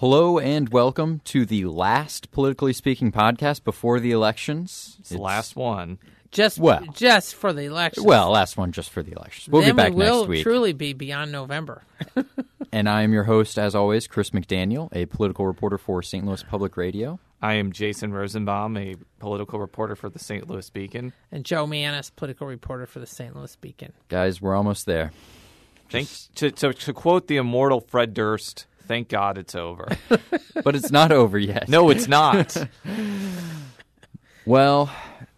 Hello and welcome to the last politically speaking podcast before the elections. It's the last one. Just Well. just for the election. Well, last one just for the elections. We'll then be back we will next week. truly be beyond November. And I am your host, as always, Chris McDaniel, a political reporter for St. Louis Public Radio. I am Jason Rosenbaum, a political reporter for the St. Louis Beacon. And Joe Mannies, political reporter for the St. Louis Beacon. Guys, we're almost there. Thank, to, to, to quote the immortal Fred Durst, thank God it's over. But it's not over yet. no, it's not. Well,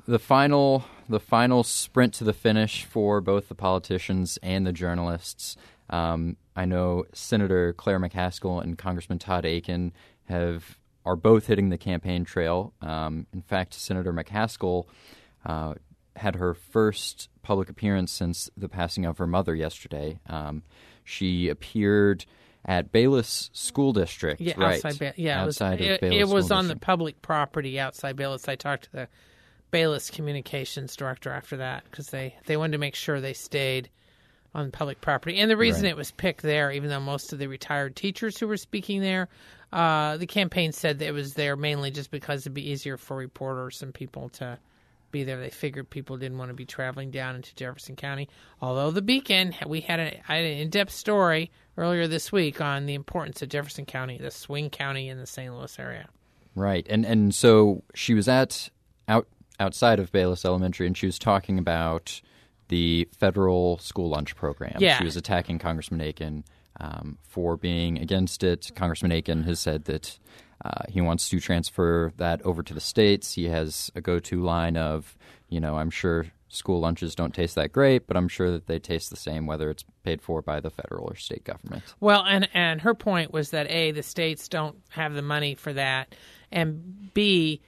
the final the final sprint to the finish for both the politicians and the journalists. Um, I know Senator Claire McCaskill and Congressman Todd Akin have are both hitting the campaign trail. Um, in fact, Senator McCaskill uh, had her first public appearance since the passing of her mother yesterday. Um, she appeared at Bayless School District, Yeah, right? outside. Ba- yeah, outside it was, of it, Bayless it was on the public property outside Bayless. I talked to the Bayless communications director after that because they they wanted to make sure they stayed on public property. And the reason Right. it was picked there, even though most of the retired teachers who were speaking there, uh, the campaign said that it was there mainly just because it'd be easier for reporters and people to be there. They figured people didn't want to be traveling down into Jefferson County. Although the Beacon, we had, a, I had an in-depth story earlier this week on the importance of Jefferson County, the swing county in the St. Louis area. Right, and and so she was at out outside of Bayless Elementary, and she was talking about the federal school lunch program. Yeah. she was attacking Congressman Akin um, for being against it. Congressman Akin has said that uh, he wants to transfer that over to the states. He has a go-to line of, you know, I'm sure school lunches don't taste that great, but I'm sure that they taste the same whether it's paid for by the federal or state government. Well, and and her point was that a the states don't have the money for that, and b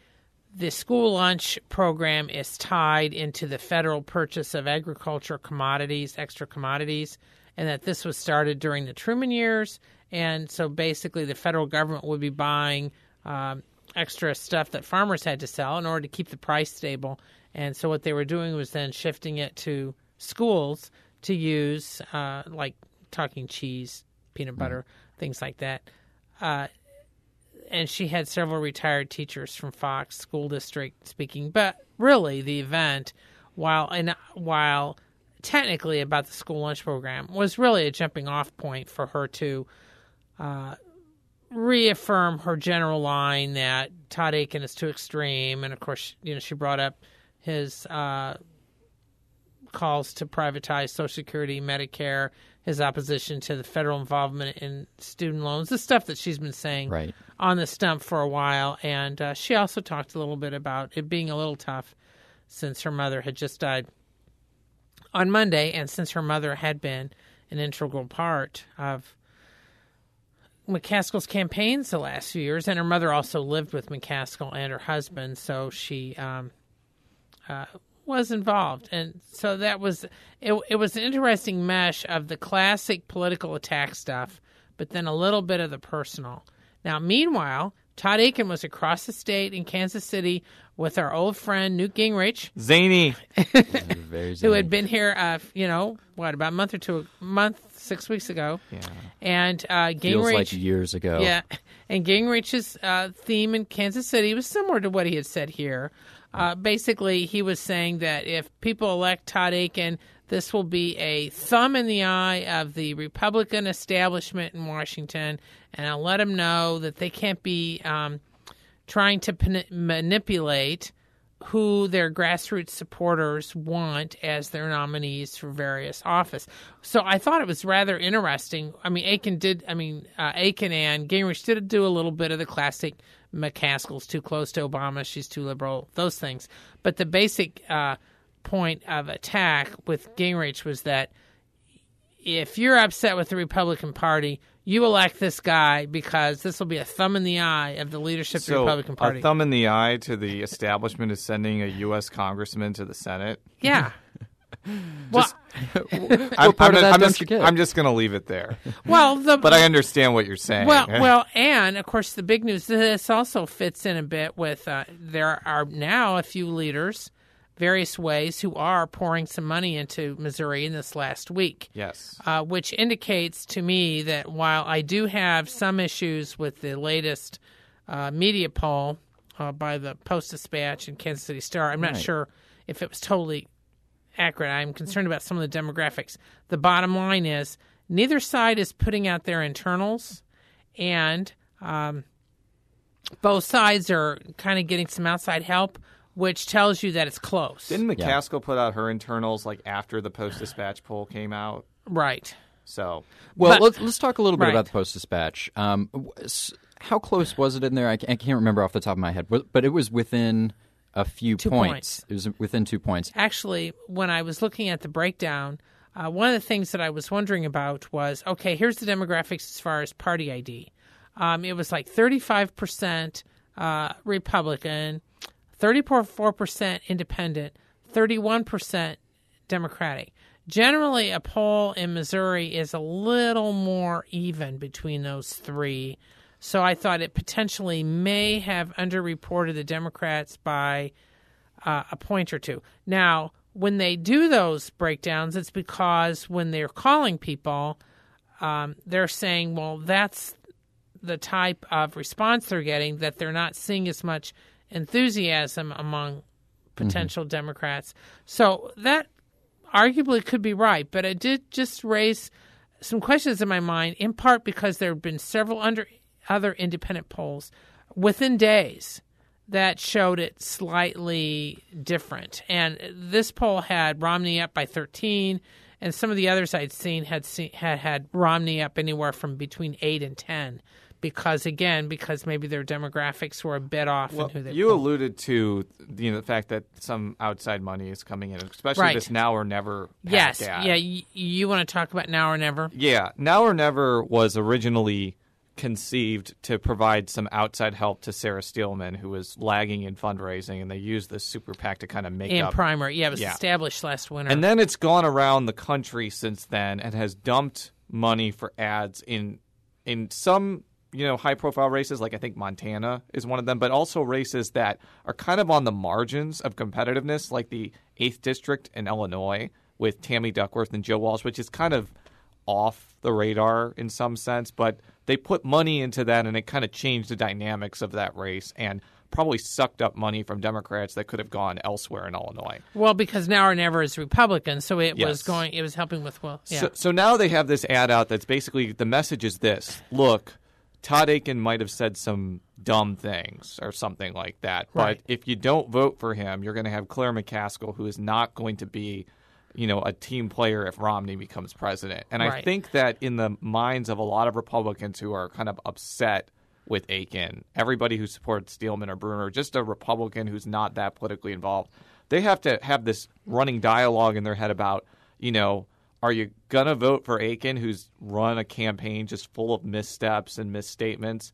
the school lunch program is tied into the federal purchase of agriculture commodities, extra commodities, and that this was started during the Truman years, and so basically the federal government would be buying um, extra stuff that farmers had to sell in order to keep the price stable, and so what they were doing was then shifting it to schools to use, uh, like talking cheese, peanut butter, things like that. Uh, and she had several retired teachers from Fox School District speaking. But really, the event, while and while technically about the school lunch program, was really a jumping off point for her to uh, reaffirm her general line that Todd Akin is too extreme, and of course, you know, she brought up his uh, calls to privatize Social Security, Medicare, his opposition to the federal involvement in student loans, the stuff that she's been saying Right. on the stump for a while. And uh, she also talked a little bit about it being a little tough since her mother had just died on Monday, and since her mother had been an integral part of McCaskill's campaigns the last few years, and her mother also lived with McCaskill and her husband, so she um, uh, was involved, and so that was it. It was an interesting mesh of the classic political attack stuff, but then a little bit of the personal. Now, meanwhile, Todd Akin was across the state in Kansas City with our old friend Newt Gingrich, Zany. Very who had been here, uh, you know, what about a month or two, a month, six weeks ago, Yeah. and uh, feels Gingrich. like years ago. Yeah, and Gingrich's uh, theme in Kansas City was similar to what he had said here. Uh, basically, he was saying that if people elect Todd Akin, this will be a thumb in the eye of the Republican establishment in Washington, and I'll let them know that they can't be um, trying to pan- manipulate who their grassroots supporters want as their nominees for various office. So I thought it was rather interesting. I mean, Akin did. I mean, uh, Akin and Gingrich did do a little bit of the classic McCaskill's too close to Obama, she's too liberal, those things. But the basic uh, point of attack with Gingrich was that if you're upset with the Republican Party, you elect this guy because this will be a thumb in the eye of the leadership of the Republican Party. a thumb in the eye to the establishment is sending a U.S. congressman to the Senate. yeah. well, I'm, I'm- that I'm just. I'm just going to leave it there. well, the But I understand what you're saying. Well, well, and of course, the big news. This also fits in a bit with uh, there are now a few leaders various ways who are pouring some money into Missouri in this last week. Yes. Uh, which indicates to me that while I do have some issues with the latest uh, media poll uh, by the Post Dispatch and Kansas City Star, I'm not Right. sure if it was totally accurate. I'm concerned about some of the demographics. The bottom line is neither side is putting out their internals, and um, both sides are kind of getting some outside help, which tells you that it's close. Didn't McCaskill put out her internals like after the Post Dispatch poll came out? right. So Well, But- let's, let's talk a little bit Right. about the Post Dispatch. Um, how close was it in there? I can't remember off the top of my head, but but it was within a few Two points. points. It was within two points. actually, when I was looking at the breakdown, uh, one of the things that I was wondering about was okay, here's the demographics as far as party ID. Um, it was like 35% uh, Republican, 34% independent, 31% Democratic. Generally, a poll in Missouri is a little more even between those three. So I thought it potentially may have underreported the Democrats by uh, a point or two. Now, when they do those breakdowns, it's because when they're calling people, um, they're saying, well, that's the type of response they're getting, that they're not seeing as much enthusiasm among mm-hmm. potential Democrats. So that arguably could be right, but it did just raise some questions in my mind, in part because there have been several under, other independent polls within days that showed it slightly different. And this poll had Romney up by 13, and some of the others I'd seen had seen, had had Romney up anywhere from between 8 and 10 because again because maybe their demographics were a bit off well, in who they you polled. alluded to you know the fact that some outside money is coming in, especially Right. this now or never. Yes, ad. yeah, y- you want to talk about now or never? Yeah, Now or Never was originally conceived to provide some outside help to Sarah Steelman, who was lagging in fundraising, and they used this super PAC to kind of make In up. primary, yeah, it was Yeah. established last winter. And then it's gone around the country since then and has dumped money for ads in in some you know high profile races like I think Montana is one of them, but also races that are kind of on the margins of competitiveness, like the eighth district in Illinois with Tammy Duckworth and Joe Walsh, which is kind of off the radar in some sense, but they put money into that and it kind of changed the dynamics of that race and probably sucked up money from Democrats that could have gone elsewhere in Illinois. well, because now or never is Republican, so it was going. It was helping with well, yeah. So, so now they have this ad out that's basically the message is this: Look, Todd Akin might have said some dumb things or something like that, Right. but if you don't vote for him, you're going to have Claire McCaskill, who is not going to be, you know, a team player if Romney becomes president. And I think that in the minds of a lot of Republicans who are kind of upset with Akin, everybody who supports Steelman or Brunner, just a Republican who's not that politically involved, they have to have this running dialogue in their head about, you know, are you going to vote for Akin, who's run a campaign just full of missteps and misstatements?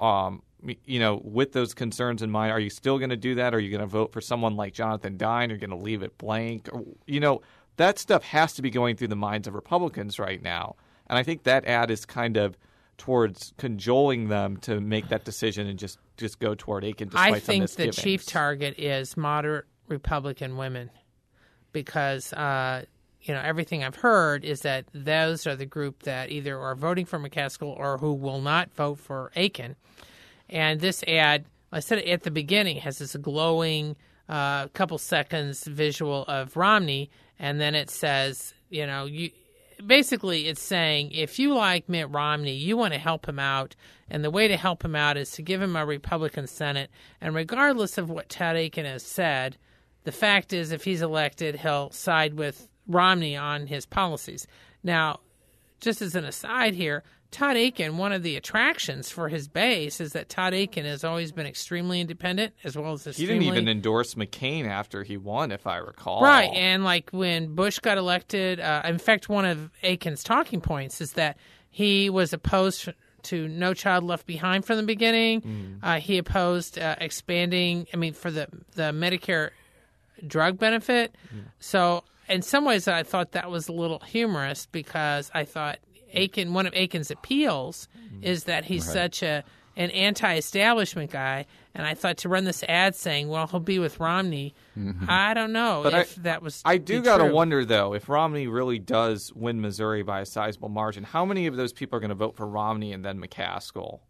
Um, you know, with those concerns in mind, are you still going to do that? Are you going to vote for someone like Jonathan Dine? Are you going to leave it blank? Or, you know, that stuff has to be going through the minds of Republicans right now. And I think that ad is kind of towards cajoling them to make that decision and just, just go toward Akin despite I think the misgivings. chief target is moderate Republican women because uh, you know everything I've heard is that those are the group that either are voting for McCaskill or who will not vote for Akin. And this ad, I said at the beginning, has this glowing uh, couple seconds visual of Romney, and then it says, you know, you basically it's saying if you like Mitt Romney, you want to help him out, and the way to help him out is to give him a Republican Senate. And regardless of what Todd Akin has said, the fact is, if he's elected, he'll side with Romney on his policies. Now, just as an aside here, Todd Akin, one of the attractions for his base is that Todd Akin has always been extremely independent as well as extremely. He didn't even endorse McCain after he won, if I recall. Right, and like when Bush got elected, uh, in fact, one of Akin's talking points is that he was opposed to No Child Left Behind from the beginning. Uh, he opposed uh, expanding, I mean, for the the Medicare drug benefit. So, in some ways, I thought that was a little humorous because I thought Akin, one of Akin's appeals mm-hmm. is that he's such a an anti-establishment guy, and I thought to run this ad saying, "Well, he'll be with Romney." Mm-hmm. I don't know But if I- that was. I do gotta true. wonder though, if Romney really does win Missouri by a sizable margin, how many of those people are going to vote for Romney and then McCaskill?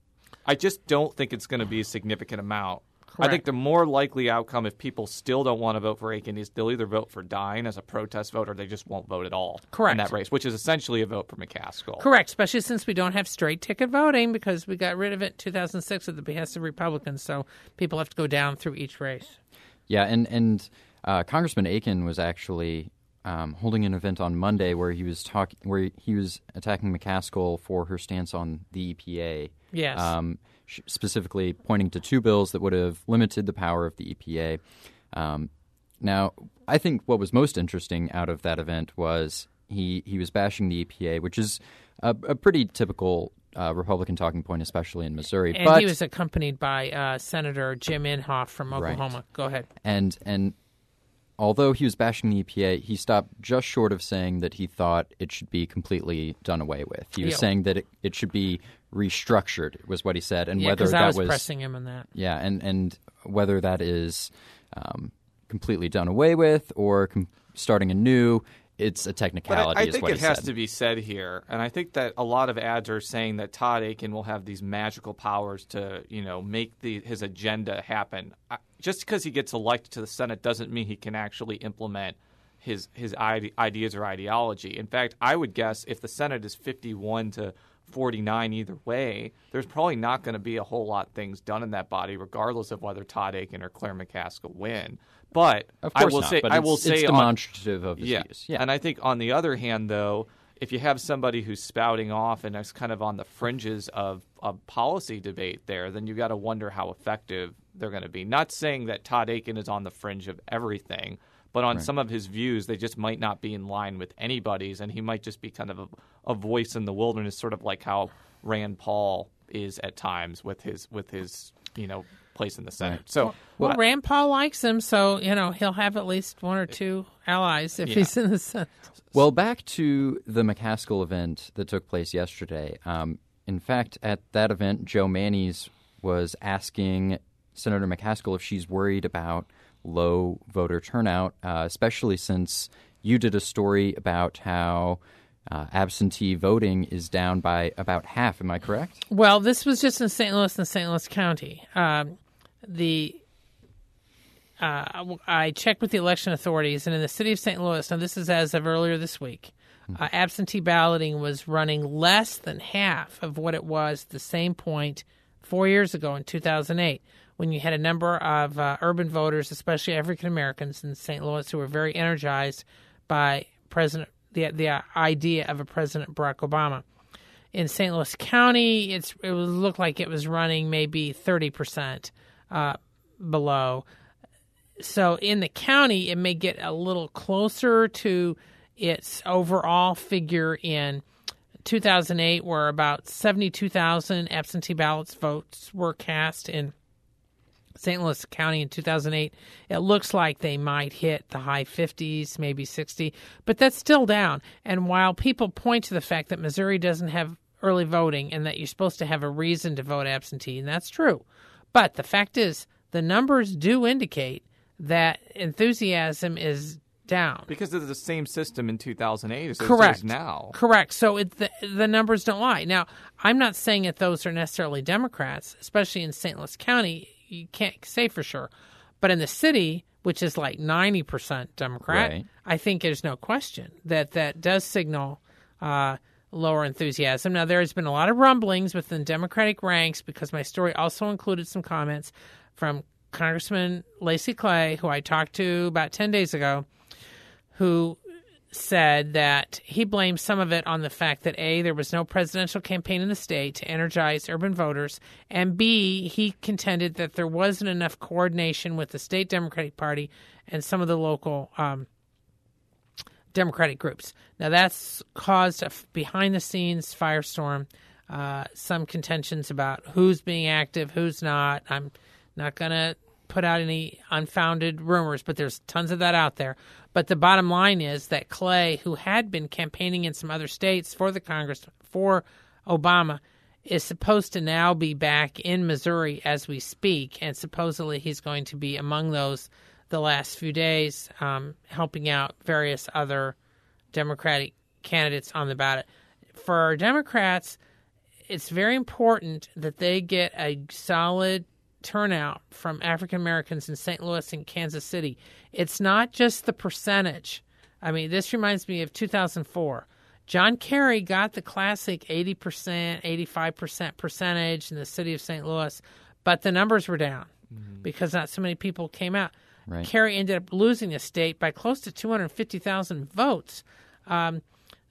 I just don't think it's going to be a significant amount. I think the more likely outcome, if people still don't want to vote for Akin, is they'll either vote for Dine as a protest vote or they just won't vote at all in that race, which is essentially a vote for McCaskill. Correct, especially since we don't have straight ticket voting because we got rid of it in 2006 at the behest of Republicans. So people have to go down through each race. Yeah, and and uh, Congressman Akin was actually um, holding an event on Monday where he was talking, where he was attacking McCaskill for her stance on the EPA. Yes. Um, sh- specifically pointing to two bills that would have limited the power of the EPA. Um, now, I think what was most interesting out of that event was he he was bashing the EPA, which is a, a pretty typical. Uh, Republican talking point, especially in Missouri, And but he was accompanied by uh, Senator Jim Inhofe from Oklahoma. Go ahead. and and although he was bashing the EPA, he stopped just short of saying that he thought it should be completely done away with. He was Yeah. saying that it, it should be restructured, was what he said, and Yeah, whether that I was, was pressing him on that. yeah, and and whether that is um, completely done away with or com- starting anew. It's a But technicality, I, I is think it has said. to be said here, and I think that a lot of ads are saying that Todd Akin will have these magical powers to, you know, make the, his agenda happen. I, just because he gets elected to the Senate doesn't mean he can actually implement his his ide- ideas or ideology. In fact, I would guess if the Senate is fifty-one to 49 either way, there's probably not going to be a whole lot of things done in that body, regardless of whether Todd Akin or Claire McCaskill win. But Of I course will not, say, I will it's, say it's on- demonstrative of his yeah. views. Yeah, And I think on the other hand, though, if you have somebody who's spouting off and is kind of on the fringes of, a policy debate there, then you've got to wonder how effective they're going to be. Not saying that Todd Akin is on the fringe of everything, but on some of his views, they just might not be in line with anybody's, and he might just be kind of a, a voice in the wilderness, sort of like how Rand Paul is at times with his with his you know place in the Senate. So Well, I- Rand Paul likes him, so you know he'll have at least one or two allies if Yeah. he's in the Senate. Well, back to the McCaskill event that took place yesterday. Um, in fact, at that event, Joe Mannies was asking Senator McCaskill if she's worried about low voter turnout, uh, especially since you did a story about how uh, absentee voting is down by about half. Am I correct? Well, this was just in St. Louis and St. Louis County. Um, the uh, I checked with the election authorities, and in the city of St. Louis, now this is as of earlier this week, uh, absentee balloting was running less than half of what it was at the same point four years ago in 2008, when you had a number of uh, urban voters, especially African Americans in St. Louis, who were very energized by President the the idea of a President Barack Obama in St. Louis County, it's it looked like it was running maybe thirty percent uh, below. So in the county, it may get a little closer to its overall figure in 2008, where about 72,000 absentee ballots votes were cast in St. Louis County in 2008. It looks like they might hit the high 50s, maybe 60, but that's still down. And while people point to the fact that Missouri doesn't have early voting and that you're supposed to have a reason to vote absentee, and that's true, but the fact is the numbers do indicate that enthusiasm is down. because it's the same system in 2008 as it Correct. is now. Correct. So it, the, the numbers don't lie. Now, I'm not saying that those are necessarily Democrats, especially in St. Louis County. You can't say for sure. But in the city, which is like 90% Democrat, Right. I think there's no question that that does signal uh, lower enthusiasm. Now, there has been a lot of rumblings within Democratic ranks because my story also included some comments from Congressman Lacy Clay, who I talked to about 10 days ago, who said that he blames some of it on the fact that A, there was no presidential campaign in the state to energize urban voters, and B, he contended that there wasn't enough coordination with the state Democratic Party and some of the local um, Democratic groups. Now, that's caused a behind the scenes firestorm, uh, some contentions about who's being active, who's not. I'm not going to put out any unfounded rumors, but there's tons of that out there. But the bottom line is that Clay, who had been campaigning in some other states for the Congress for Obama, is supposed to now be back in Missouri as we speak, and supposedly he's going to be among those the last few days, um, helping out various other Democratic candidates on the ballot. For Democrats, it's very important that they get a solid turnout from African Americans in St. Louis and Kansas City. It's not just the percentage. I mean, this reminds me of 2004. John Kerry got the classic 80%, 85% percentage in the city of St. Louis, but the numbers were down mm-hmm. because not so many people came out. Right. Kerry ended up losing the state by close to 250,000 votes. Um,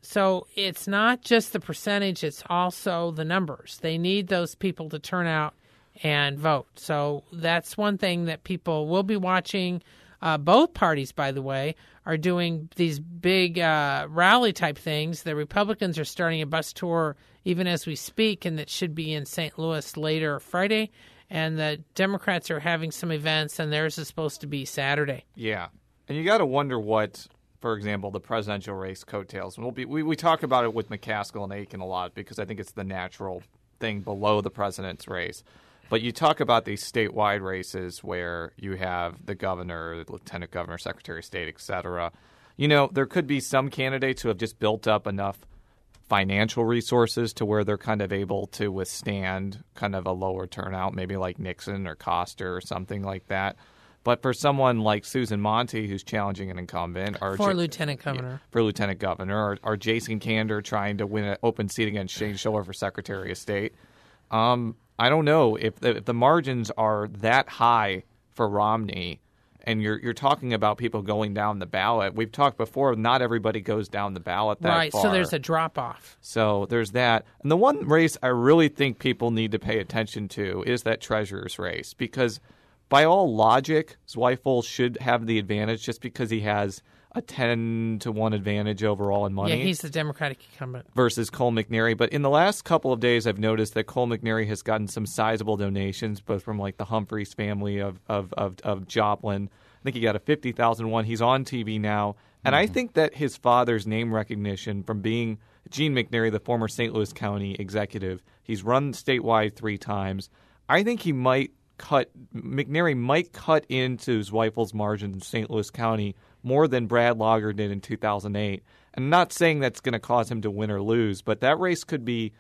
so it's not just the percentage, it's also the numbers. They need those people to turn out and vote. So that's one thing that people will be watching. Uh, both parties, by the way, are doing these big uh, rally type things. The Republicans are starting a bus tour even as we speak, and that should be in St. Louis later Friday. And the Democrats are having some events, and theirs is supposed to be Saturday. Yeah. And you got to wonder what for example, the presidential race coattails. And we'll be, we, we talk about it with McCaskill and Akin a lot because I think it's the natural thing below the president's race. But you talk about these statewide races where you have the governor, the lieutenant governor, secretary of state, et cetera. You know, there could be some candidates who have just built up enough financial resources to where they're kind of able to withstand kind of a lower turnout, maybe like Nixon or Koster or something like that. But for someone like Susan Montee, who's challenging an incumbent, or for J- lieutenant governor, for lieutenant governor, or, or, Jason Kander trying to win an open seat against Shane Schoeller for Secretary of State, um, I don't know if the, if the margins are that high for Romney and you're you're talking about people going down the ballot. We've talked before. Not everybody goes down the ballot that right. Far. So there's a drop off. So there's that. And the one race I really think people need to pay attention to is that treasurer's race because by all logic, Zweifel should have the advantage just because he has a 10 to 1 advantage overall in money. Yeah, he's the Democratic incumbent. Versus Cole McNary. But in the last couple of days, I've noticed that Cole McNary has gotten some sizable donations, both from like the Humphreys family of, of, of, of Joplin. I think he got a 50,000 one. He's on TV now. And mm-hmm. I think that his father's name recognition from being Gene McNary, the former St. Louis County executive, he's run statewide three times. I think he might cut McNary might cut into Zweifel's margin in St. Louis County more than Brad Lager did in 2008. And I'm not saying that's going to cause him to win or lose, but that race could be,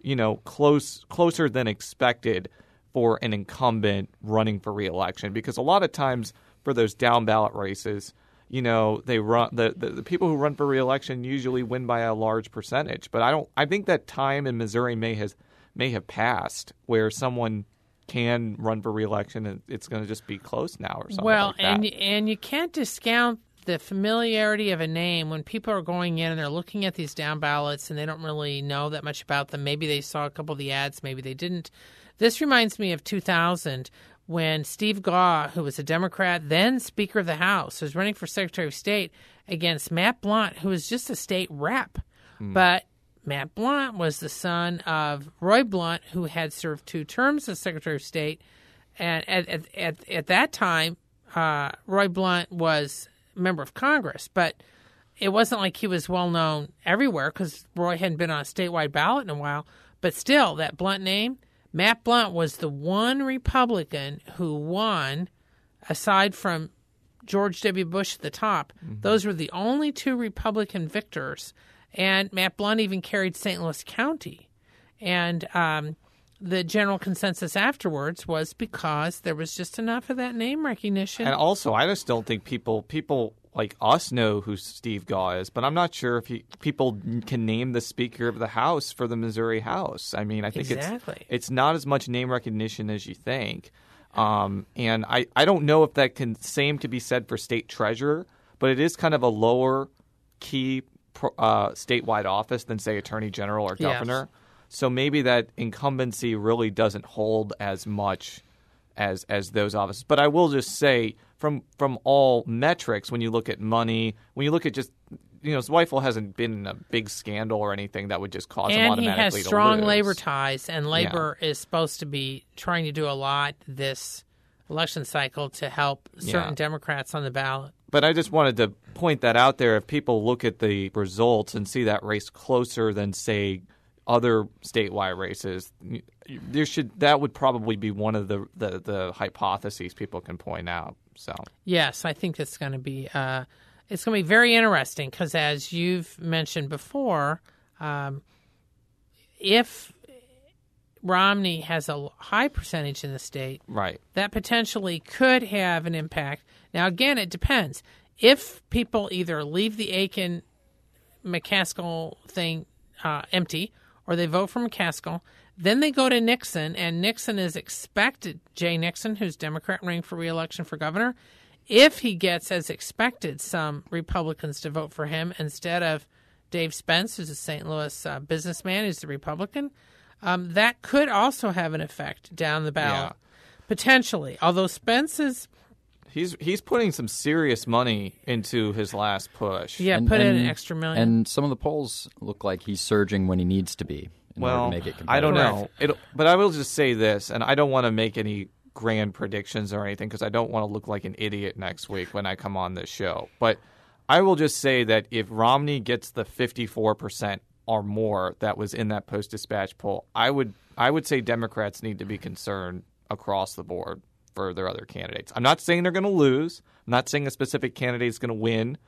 you know, close closer than expected for an incumbent running for reelection because a lot of times for those down ballot races, you know, they run the, the, the people who run for reelection usually win by a large percentage. But I don't I think that time in Missouri may has may have passed where someone can run for reelection, and it's going to just be close now or something. Well, like and and you can't discount the familiarity of a name when people are going in and they're looking at these down ballots and they don't really know that much about them. Maybe they saw a couple of the ads, maybe they didn't. This reminds me of 2000 when Steve Gaw, who was a Democrat, then Speaker of the House, was running for Secretary of State against Matt Blunt, who was just a state rep. Mm. But Matt Blunt was the son of Roy Blunt, who had served two terms as Secretary of State. And at, at, at, at that time, uh, Roy Blunt was member of Congress, but it wasn't like he was well known everywhere because Roy hadn't been on a statewide ballot in a while. But still, that Blunt name, Matt Blunt was the one Republican who won, aside from George W. Bush at the top. Mm-hmm. Those were the only two Republican victors and Matt Blunt even carried St. Louis County. And um, the general consensus afterwards was because there was just enough of that name recognition. And also, I just don't think people people like us know who Steve Gaw is, but I'm not sure if he, people can name the Speaker of the House for the Missouri House. I mean, I think exactly. it's it's not as much name recognition as you think. Um, and I, I don't know if that can same to be said for state treasurer, but it is kind of a lower key uh, statewide office than say attorney general or governor. Yes. So maybe that incumbency really doesn't hold as much as as those offices. But I will just say from from all metrics, when you look at money, when you look at just you know, Zweifel hasn't been in a big scandal or anything that would just cause and him automatically to lose. And he has strong labor ties, and labor yeah. is supposed to be trying to do a lot this election cycle to help certain yeah. Democrats on the ballot. But I just wanted to point that out there. If people look at the results and see that race closer than, say, other statewide races, there should that would probably be one of the the, the hypotheses people can point out. So Yes, I think it's going to be uh, it's going to be very interesting because, as you've mentioned before, um, if Romney has a high percentage in the state, right, that potentially could have an impact. Now, again, it depends. If people either leave the Akin McCaskill thing uh, empty or they vote for McCaskill, then they go to Nixon, and Nixon is expected, Jay Nixon, who's Democrat running for reelection for governor, if he gets, as expected, some Republicans to vote for him instead of Dave Spence, who's a St. Louis uh, businessman, who's the Republican, um, that could also have an effect down the ballot, Yeah. potentially. Although Spence is, he's he's putting some serious money into his last push. yeah, And- put in an extra million. And some of the polls look like he's surging when he needs to be in order Well, to make it I don't know. It, but I will just say this, and I don't want to make any grand predictions or anything because I don't want to look like an idiot next week when I come on this show. But I will just say that if Romney gets the 54% or more that was in that Post Dispatch poll, I would I would say Democrats need to be concerned across the board for their other candidates. I'm not saying they're going to lose. I'm not saying a specific candidate is going to win.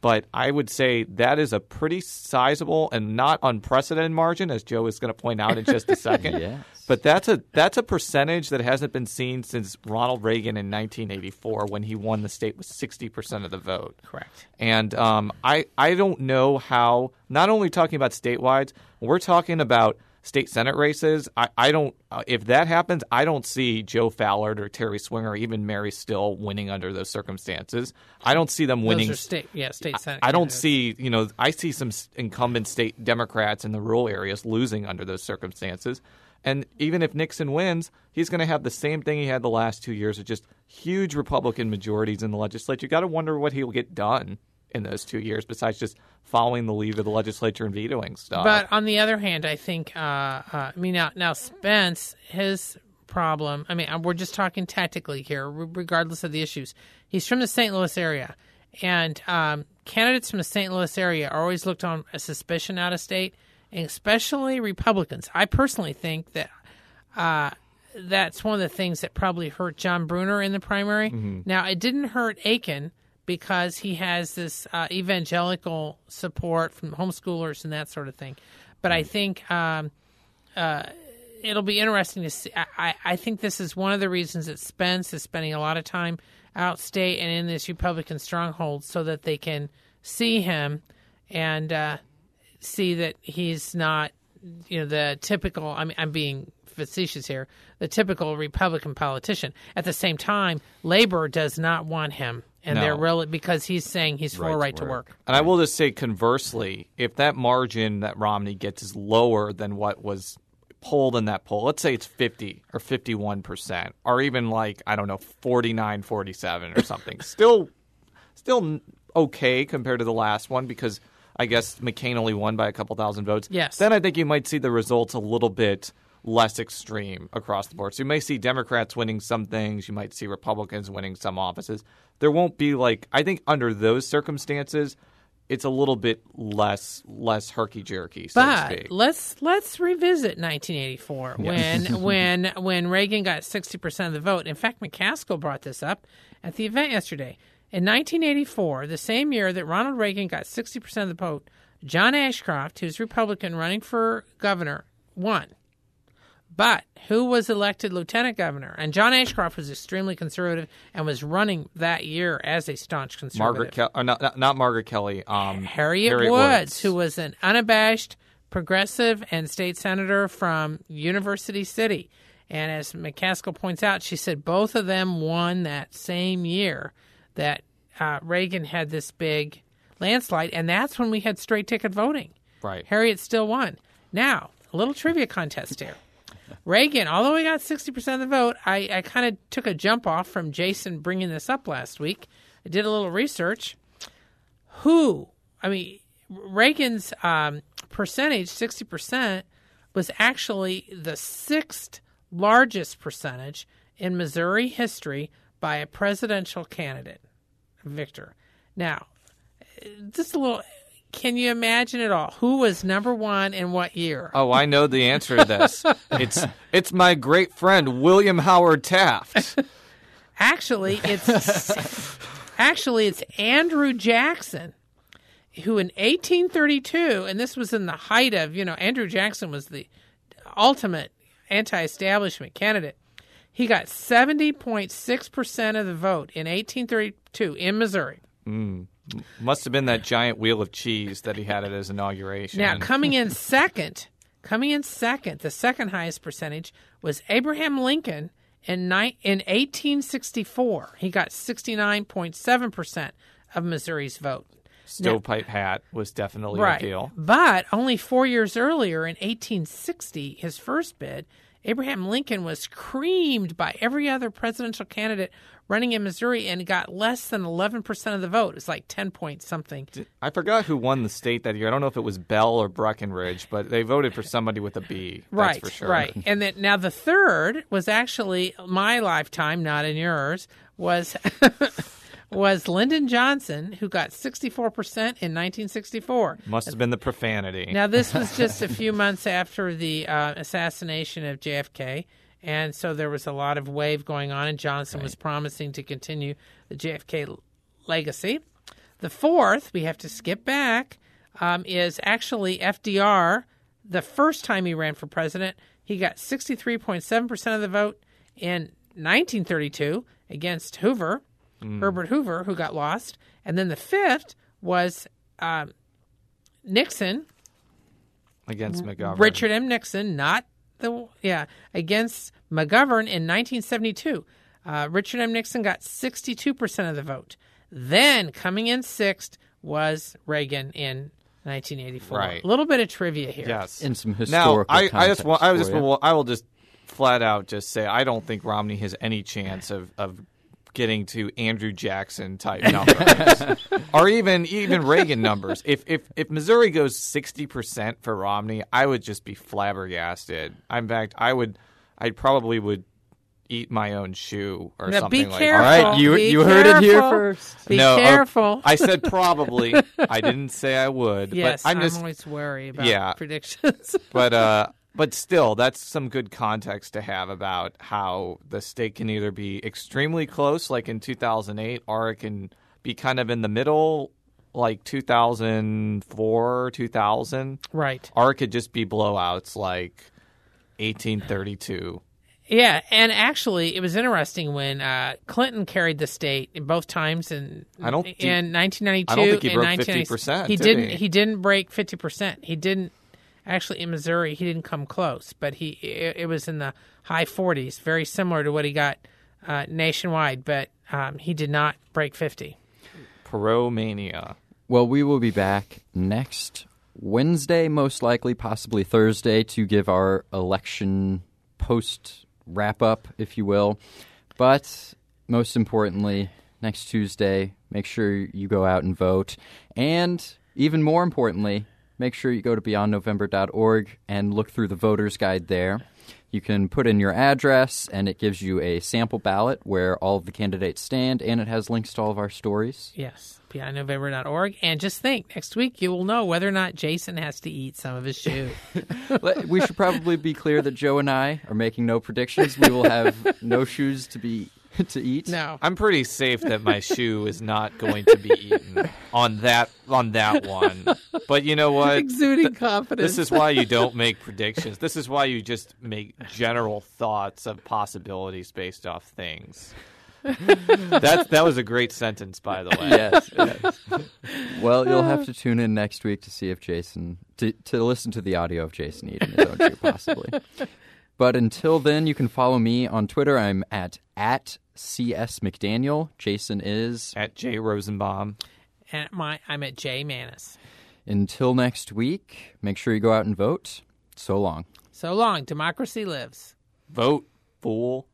But I would say that is a pretty sizable and not unprecedented margin, as Joe is going to point out in just a second. Yes. But that's a that's a percentage that hasn't been seen since Ronald Reagan in 1984 when he won the state with 60 percent of the vote. correct. And um, I I don't know how. Not only talking about statewide, we're talking about state senate races. I, I don't. Uh, if that happens, I don't see Joe Fallert or Terry Swinger or even Mary Still winning under those circumstances. I don't see them winning. Those are state, yeah, state senate. I don't see, you know, I see some incumbent state Democrats in the rural areas losing under those circumstances. And even if Nixon wins, he's going to have the same thing he had the last two years of just huge Republican majorities in the legislature. You got to wonder what he'll get done in those two years besides just following the lead of the legislature and vetoing stuff. But on the other hand, I think, uh, uh, I mean, now, now Spence, his problem, I mean, uh, we're just talking tactically here, regardless of the issues. He's from the St. Louis area. And um, candidates from the St. Louis area are always looked on a suspicion out of state, and especially Republicans. I personally think that uh, that's one of the things that probably hurt John Brunner in the primary. Now, it didn't hurt Akin because he has this uh, evangelical support from homeschoolers and that sort of thing. But I think um, uh, it'll be interesting to see. I, I, think this is one of the reasons that Spence is spending a lot of time outstate and in this Republican stronghold so that they can see him and uh, see that he's not, you know, the typical. I mean, I'm being facetious here. The typical Republican politician. At the same time, labor does not want him, and No. they're really because he's saying he's for Right to right to work. work. And I will just say conversely, if that margin that Romney gets is lower than what was polled in that poll, let's say it's 50 or 51%, or even like, I don't know, 49, 47 or something, still still okay compared to the last one because I guess McCain only won by a couple thousand votes. Yes. Then I think you might see the results a little bit less extreme across the board. So you may see Democrats winning some things, you might see Republicans winning some offices. There won't be like I think under those circumstances it's a little bit less less herky jerky, so to But speak. let's let's revisit 1984 when when when Reagan got 60 percent of the vote. In fact, McCaskill brought this up at the event yesterday. In 1984, the same year that Ronald Reagan got 60 percent of the vote, John Ashcroft, who's Republican running for governor, won. But who was elected lieutenant governor? And John Ashcroft was extremely conservative and was running that year as a staunch conservative. Margaret Kelly, not, not not Margaret Kelly, um, Harriett, Woods, who was an unabashed progressive and state senator from University City. And as McCaskill points out, she said both of them won that same year that uh, Reagan had this big landslide, and that's when we had straight ticket voting. Right. Harriett still won. Now, a little trivia contest here. Reagan, although he got 60% of the vote, I, I kind of took a jump off from Jason bringing this up last week. I did a little research. Who, I mean, Reagan's um, percentage, 60%, was actually the sixth largest percentage in Missouri history by a presidential candidate, Victor. Now, just a little can you imagine it all? Who was number one in what year? Oh, I know the answer to this. it's it's my great friend William Howard Taft. Actually, it's actually it's Andrew Jackson, who in 1832, and this was in the height of you know Andrew Jackson was the ultimate anti-establishment candidate. He got 70.6 percent of the vote in 1832 in Missouri. Hmm. Must have been that giant wheel of cheese that he had at his inauguration. Now, coming in second, coming in second, the second highest percentage was Abraham Lincoln in, ni- in 1864. He got 69.7% of Missouri's vote. Stovepipe hat was definitely Right. a deal. But only four years earlier, in 1860, his first bid, Abraham Lincoln was creamed by every other presidential candidate running in Missouri and got less than 11% of the vote. It's like 10 point something. I forgot who won the state that year. I don't know if it was Bell or Breckinridge, but they voted for somebody with a B. That's right, for sure. right. And then now the third was actually my lifetime, not in yours. Was was Lyndon Johnson, who got sixty four percent in nineteen sixty four. Must have been the profanity. Now this was just a few months after the uh, assassination of JFK. And so there was a lot of wave going on, and Johnson was promising to continue the JFK legacy. The fourth, we have to skip back, um, is actually FDR. The first time he ran for president, he got 63.7% of the vote in 1932 against Hoover, Herbert Hoover, who got lost. And then the fifth was um, Nixon, against McGovern. Richard M. Nixon, not the yeah, against McGovern in 1972. Uh, Richard M. Nixon got 62% of the vote. Then coming in sixth was Reagan in 1984. Right. A little bit of trivia here. Yes. In some now, historical I, I just context want, I for just you. will, I will just flat out just say I don't think Romney has any chance of, of getting to Andrew Jackson type numbers, or even even Reagan numbers. If if if Missouri goes sixty percent for Romney, I would just be flabbergasted. In fact, I would, I probably would eat my own shoe or Now, something be like careful. that. All right, you Be you heard it here first. Be no, uh, careful. I said probably. I didn't say I would. yes, but I'm just always worried about Yeah. predictions. but uh but still that's some good context to have about how the state can either be extremely close like in 2008 or it can be kind of in the middle like 2004 2000 right. or it could just be blowouts like 1832 Yeah, and actually, it was interesting when uh, Clinton carried the state in both times in I don't in 1992 I don't think he broke 50%, He did didn't. he? He didn't break 50 percent. He didn't. Actually, in Missouri, he didn't come close, but he it, it was in the high 40s, very similar to what he got uh, nationwide. But um, he did not break 50. Perot mania Well, we will be back next Wednesday, most likely, possibly Thursday, to give our election post wrap up, if you will. But most importantly, next Tuesday, make sure you go out and vote. And even more importantly, make sure you go to beyondnovember.org and look through the voter's guide there. You can put in your address, and it gives you a sample ballot where all of the candidates stand, and it has links to all of our stories. Yes, beyondnovember.org. And just think, next week you will know whether or not Jason has to eat some of his shoe. We should probably be clear that Joe and I are making no predictions. We will have no shoes to be to eat. no. I'm pretty safe that my shoe is not going to be eaten on that on that one. But you know what? Exuding confidence. This is why you don't make predictions. This is why you just make general thoughts of possibilities based off things. that that was a great sentence, by the way. Yes, yes. Well, you'll have to tune in next week to see if Jason to to listen to the audio of Jason eating his own shoe, possibly. But until then, you can follow me on Twitter. I'm at at cs McDaniel. Jason is. At Jay Rosenbaum. and my, I'm at J Mannies. Until next week, make sure you go out and vote. So long. So long. Democracy lives. Vote, fool.